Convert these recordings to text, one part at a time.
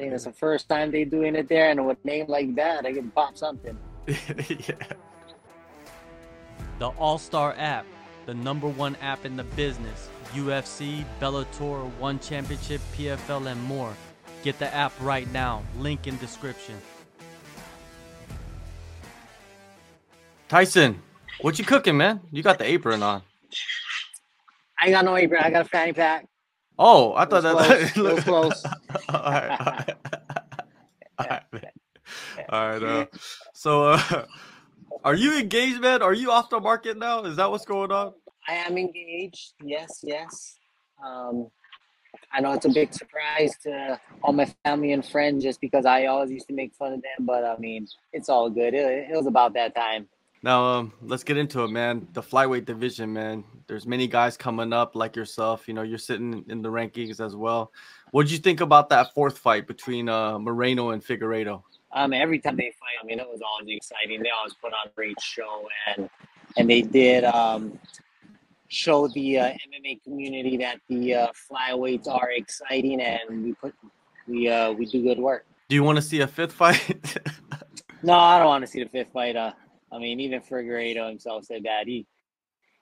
think it's the first time they doing it there, and with a name like that, I can pop something. yeah. The All Star app, the number one app in the business. UFC, Bellator, One Championship, PFL, and more. Get the app right now. Link in description. Tyson, what you cooking, man? You got the apron on. I ain't got no apron. I got a fanny pack. Oh, I thought It was that. close. It was close. all right, all right. All right, man. All right. Uh, so, uh, are you engaged, man? Are you off the market now? Is that what's going on? I am engaged. Yes, yes. Um, I know it's a big surprise to all my family and friends just because I always used to make fun of them, but I mean, it's all good. It, it was about that time. Now, um, let's get into it, man. The flyweight division, man. There's many guys coming up like yourself. You know, you're sitting in the rankings as well. What did you think about that fourth fight between uh, Moreno and Figueiredo? Um, every time they fight, I mean, it was always exciting. They always put on a great show, and and they did um, show the uh, MMA community that the uh, flyweights are exciting, and we put we uh, we do good work. Do you want to see a fifth fight? No, I don't want to see the fifth fight. Uh, I mean, even Figueiredo himself said that he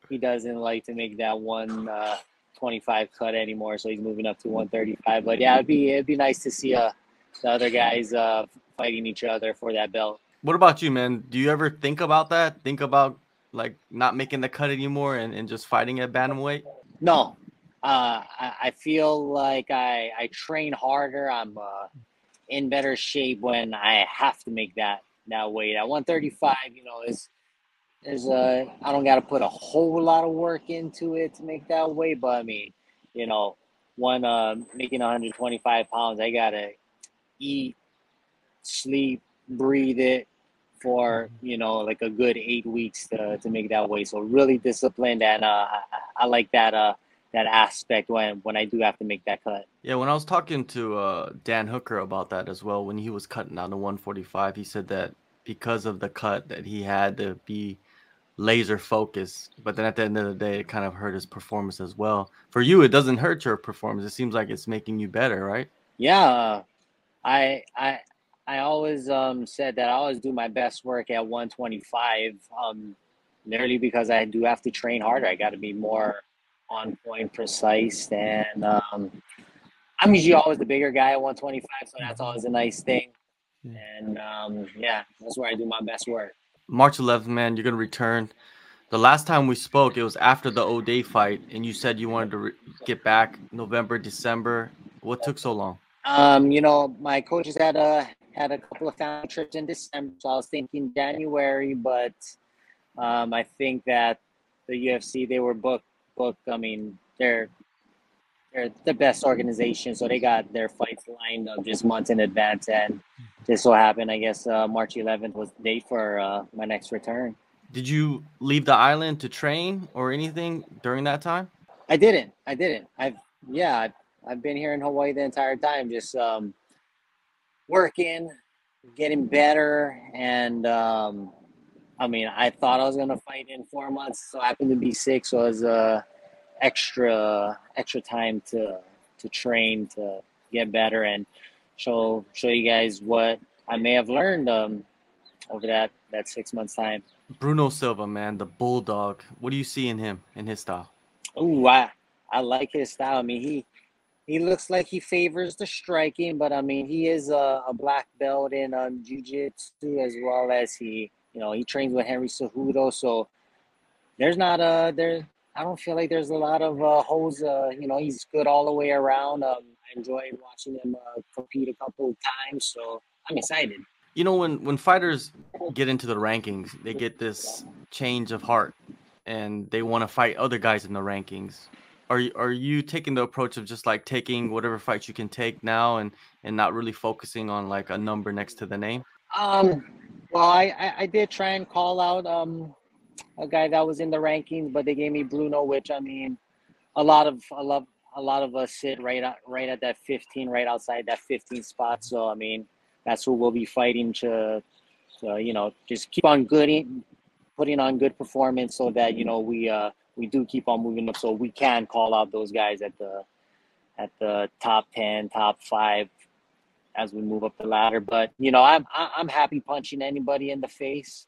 he doesn't like to make that one uh, 25 cut anymore, so he's moving up to 135. But yeah, it'd be it'd be nice to see uh, the other guys uh, fighting each other for that belt. what about you, man? Do you ever think about that? Think about like not making the cut anymore and, and just fighting at bantamweight? No, uh, I, I feel like I I train harder. I'm uh, in better shape when I have to make that that weight. At 135, you know, is is uh I don't got to put a whole lot of work into it to make that weight, but I mean, you know, one uh making 125 pounds, I gotta eat, sleep, breathe it for you know like a good eight weeks to, to make that weight. So really disciplined, and uh, I, I like that uh that aspect when when I do have to make that cut. Yeah, when I was talking to uh, Dan Hooker about that as well, when he was cutting down to 145, he said that because of the cut that he had to be laser focused. But then at the end of the day, it kind of hurt his performance as well. For you, it doesn't hurt your performance. It seems like it's making you better, right? Yeah, I I I always um said that I always do my best work at 125. Um, merely because I do have to train harder. I got to be more on point, precise, and um, I'm usually always the bigger guy at 125, so that's always a nice thing. And um, yeah, that's where I do my best work. March 11th, man, you're gonna return. The last time we spoke, it was after the Ode fight, and you said you wanted to re- get back November, December. What took so long? Um, you know, my coaches had a had a couple of family trips in December, so I was thinking January, but um, I think that the UFC they were booked booked. I mean, they're they're the best organization, so they got their fights lined up just months in advance, and this will happen. I guess uh, March 11th was the date for uh, my next return. Did you leave the island to train or anything during that time? I didn't. I didn't. I've yeah. I've, I've been here in Hawaii the entire time, just um, working, getting better, and um, I mean, I thought I was gonna fight in four months, so I happened to be six. So it was uh, extra extra time to to train to get better and show show you guys what I may have learned um, over that that six months time. Bruno Silva, man, the bulldog. What do you see in him in his style? Ooh, I I like his style. I mean, he he looks like he favors the striking, but I mean, he is a, a black belt in um, jiu-jitsu as well as he, you know, he trains with Henry Cejudo. So there's not a there. I don't feel like there's a lot of uh, holes. Uh, you know, he's good all the way around. Um, I enjoyed watching him uh, compete a couple of times, so I'm excited. You know, when when fighters get into the rankings, they get this change of heart, and they want to fight other guys in the rankings. Are you are you taking the approach of just like taking whatever fights you can take now, and and not really focusing on like a number next to the name? Um, well, I, I, I did try and call out um a guy that was in the rankings, but they gave me Bruno, which I mean, a lot of a lot a lot of us sit right at right at that 15, right outside that 15 spot. So I mean, that's who we'll be fighting to, to you know, just keep on good, putting on good performance, so that you know we uh we do keep on moving up, so we can call out those guys at the at the top 10, top five as we move up the ladder. But you know, I'm I'm happy punching anybody in the face.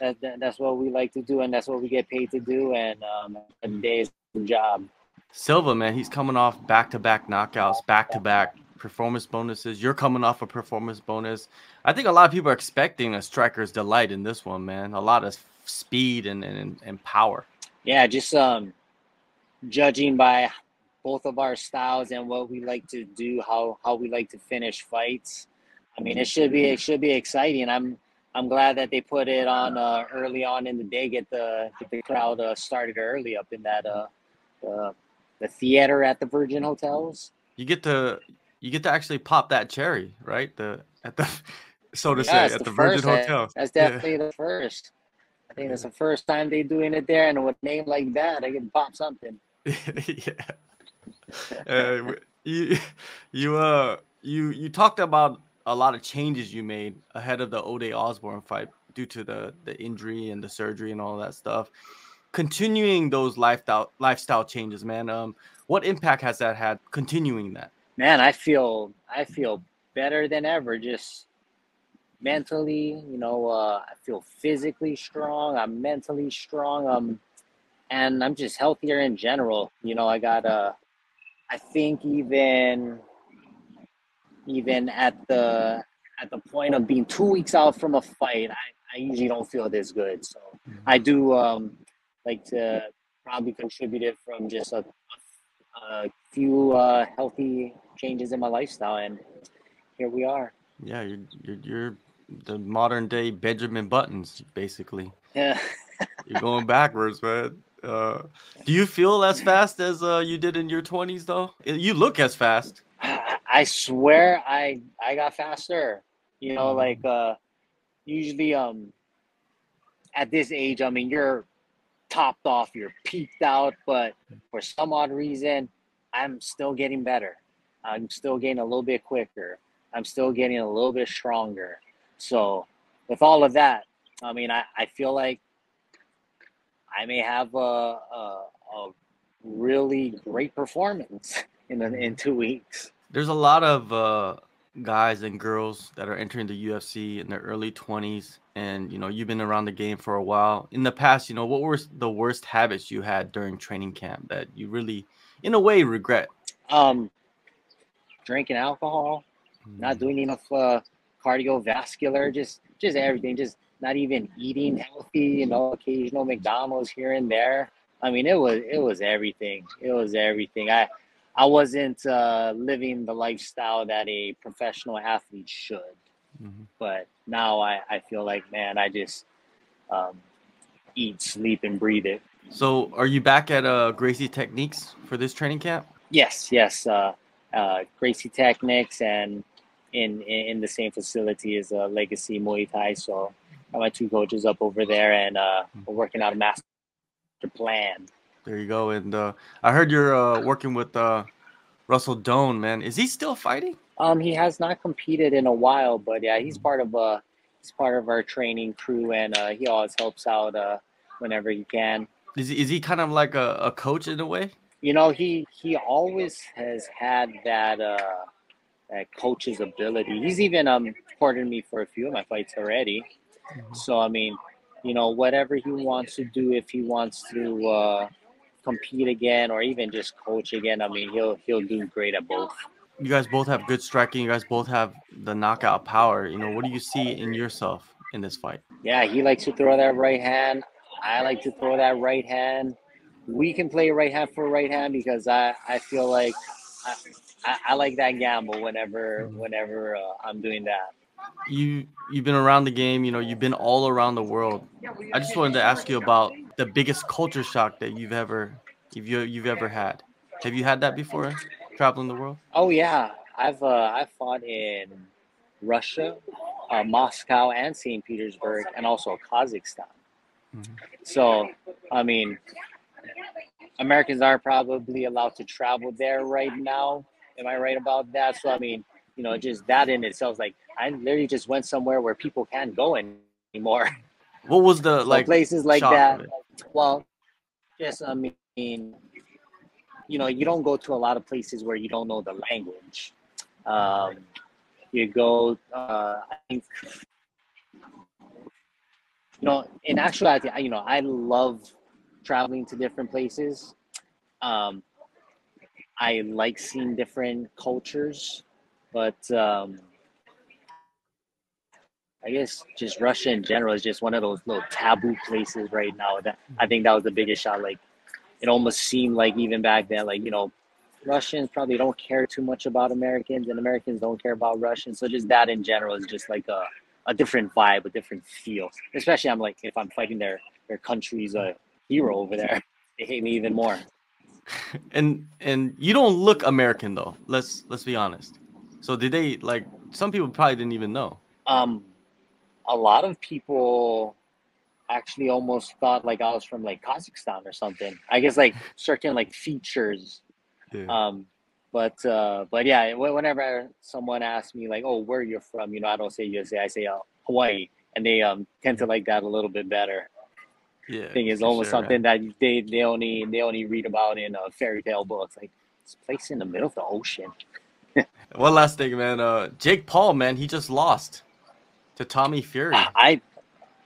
That, that that's what we like to do, and that's what we get paid to do. And um, the day is the job. Silva, man, he's coming off back to back knockouts, back to back performance bonuses. You're coming off a performance bonus. I think a lot of people are expecting a striker's delight in this one, man. A lot of speed and and, and power. Yeah, just um, judging by both of our styles and what we like to do, how how we like to finish fights. I mean, it should be it should be exciting. I'm I'm glad that they put it on uh, early on in the day, get the get the crowd uh, started early up in that uh, uh, the theater at the Virgin Hotels. You get to you get to actually pop that cherry, right? The at the so to Yeah, say at the the Virgin first. Hotel. That's Yeah. definitely the first. I think it's the first time they're doing it there, and with a name like that, I can pop something. yeah. Uh, you you uh you you talked about a lot of changes you made ahead of the Ode Osborne fight due to the the injury and the surgery and all that stuff. Continuing those lifestyle lifestyle changes, man. Um, what impact has that had? Continuing that. man i feel i feel better than ever just mentally you know uh, i feel physically strong i'm mentally strong um and i'm just healthier in general. You know i got uh i think even even at the at the point of being two weeks out from a fight i, I usually don't feel this good. So i do um like to probably contribute it from just a, a few uh, healthy changes in my lifestyle, and here we are. Yeah, you're you're, you're the modern day Benjamin Buttons, basically. Yeah, You're going backwards, man. Uh, do you feel as fast as uh, you did in your 20s, though? You look as fast. I swear I I got faster. You know, like uh, usually um at this age, I mean you're topped off, you're peaked out, but for some odd reason, I'm still getting better. I'm still getting a little bit quicker. I'm still getting a little bit stronger. So with all of that, I mean I, I feel like I may have a, a, a really great performance in in two weeks. There's a lot of uh, guys and girls that are entering the UFC in their early 20s, and you know you've been around the game for a while. In the past, you know what were the worst habits you had during training camp that you really, in a way, regret? Um, drinking alcohol, not doing enough uh, cardiovascular, just just everything, just not even eating healthy. You know, occasional McDonald's here and there. I mean, it was it was everything. It was everything. I I wasn't uh, living the lifestyle that a professional athlete should. Mhm. But now I, I feel like man, I just um, eat, sleep, and breathe it. So, are you back at uh, Gracie Technics for this training camp? Yes, yes. Uh, uh, Gracie Technics and in, in the same facility as uh, Legacy Muay Thai. So my two coaches up over there, and uh, we're working out a master plan. There you go. And uh, I heard you're uh, working with uh, Russell Doane, man. Is he still fighting? Um, he has not competed in a while, but yeah, he's part of uh, he's part of our training crew, and uh, he always helps out uh, whenever he can. Is he, is he kind of like a, a coach in a way? You know, he he always has had that uh, coach's ability. He's even um supported me for a few of my fights already. So I mean, you know, whatever he wants to do, if he wants to uh, compete again or even just coach again, I mean, he'll he'll do great at both. You guys both have good striking. You guys both have the knockout power. You know, what do you see in yourself in this fight? Yeah, he likes to throw that right hand. I like to throw that right hand. We can play right hand for right hand because I, I feel like I, I, I like that gamble whenever whenever uh, I'm doing that. You you've been around the game. You know, you've been all around the world. I just wanted to ask you about the biggest culture shock that you've ever if you you've ever had. Have you had that before, traveling the world? Oh yeah, I've uh, I've fought in Russia, uh, Moscow, and St. Petersburg, and also Kazakhstan. Mhm. So, I mean, Americans are probably allowed to travel there right now. Am I right about that? So, I mean, you know, just that in itself, like I literally just went somewhere where people can't go anymore. What was the So like places like that. Well, just I mean, you know, you don't go to a lot of places where you don't know the language. Um, you go. Uh, I think you know, in actuality, you know, I love traveling to different places. Um, I like seeing different cultures, but um, I guess just Russia in general is just one of those little taboo places right now. That I think that was the biggest shot. Like, it almost seemed like even back then, like you know, Russians probably don't care too much about Americans, and Americans don't care about Russians. So just that in general is just like a a different vibe, a different feel. Especially, I'm like, if I'm fighting their their country's a hero over there, they hate me even more. And and you don't look American though. Let's let's be honest. So did they like? Some people probably didn't even know. Um, a lot of people actually almost thought like I was from like Kazakhstan or something. I guess like certain like features. Yeah. Um, but uh, but yeah, whenever someone asks me like, "Oh, where you're from?" You know, I don't say USA, I say uh, Hawaii, and they um tend to like that a little bit better. Yeah, I think it's almost sure, something man. that they they only they only read about in uh, fairy tale books, like this place in the middle of the ocean. One last thing, man. Uh, Jake Paul, man, he just lost to Tommy Fury. I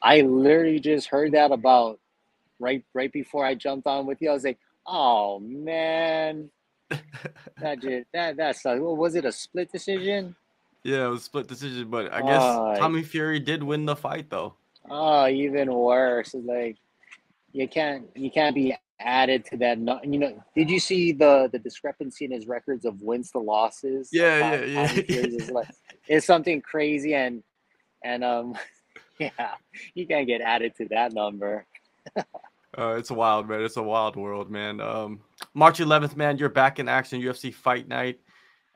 I literally just heard that about right right before I jumped on with you. I was like, oh man, that just that that sucks. Well, was it a split decision? Yeah, it was a split decision, but I guess uh, Tommy Fury did win the fight though. Oh, even worse. It's like you can't you can't be added to that. You know, did you see the the discrepancy in his records of wins to losses? Yeah, yeah, yeah. It's, like, it's something crazy, and and um, yeah, you can't get added to that number. Uh, it's wild, man. It's a wild world, man. Um, March 11th, man, you're back in action. UFC Fight Night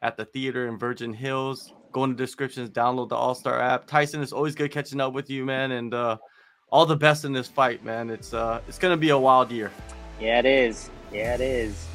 at the theater in Virgin Hills. Go in the descriptions, download the All Star app. Tyson, it's always good catching up with you, man, and uh, all the best in this fight, man. It's uh, it's gonna be a wild year. Yeah, it is. Yeah, it is.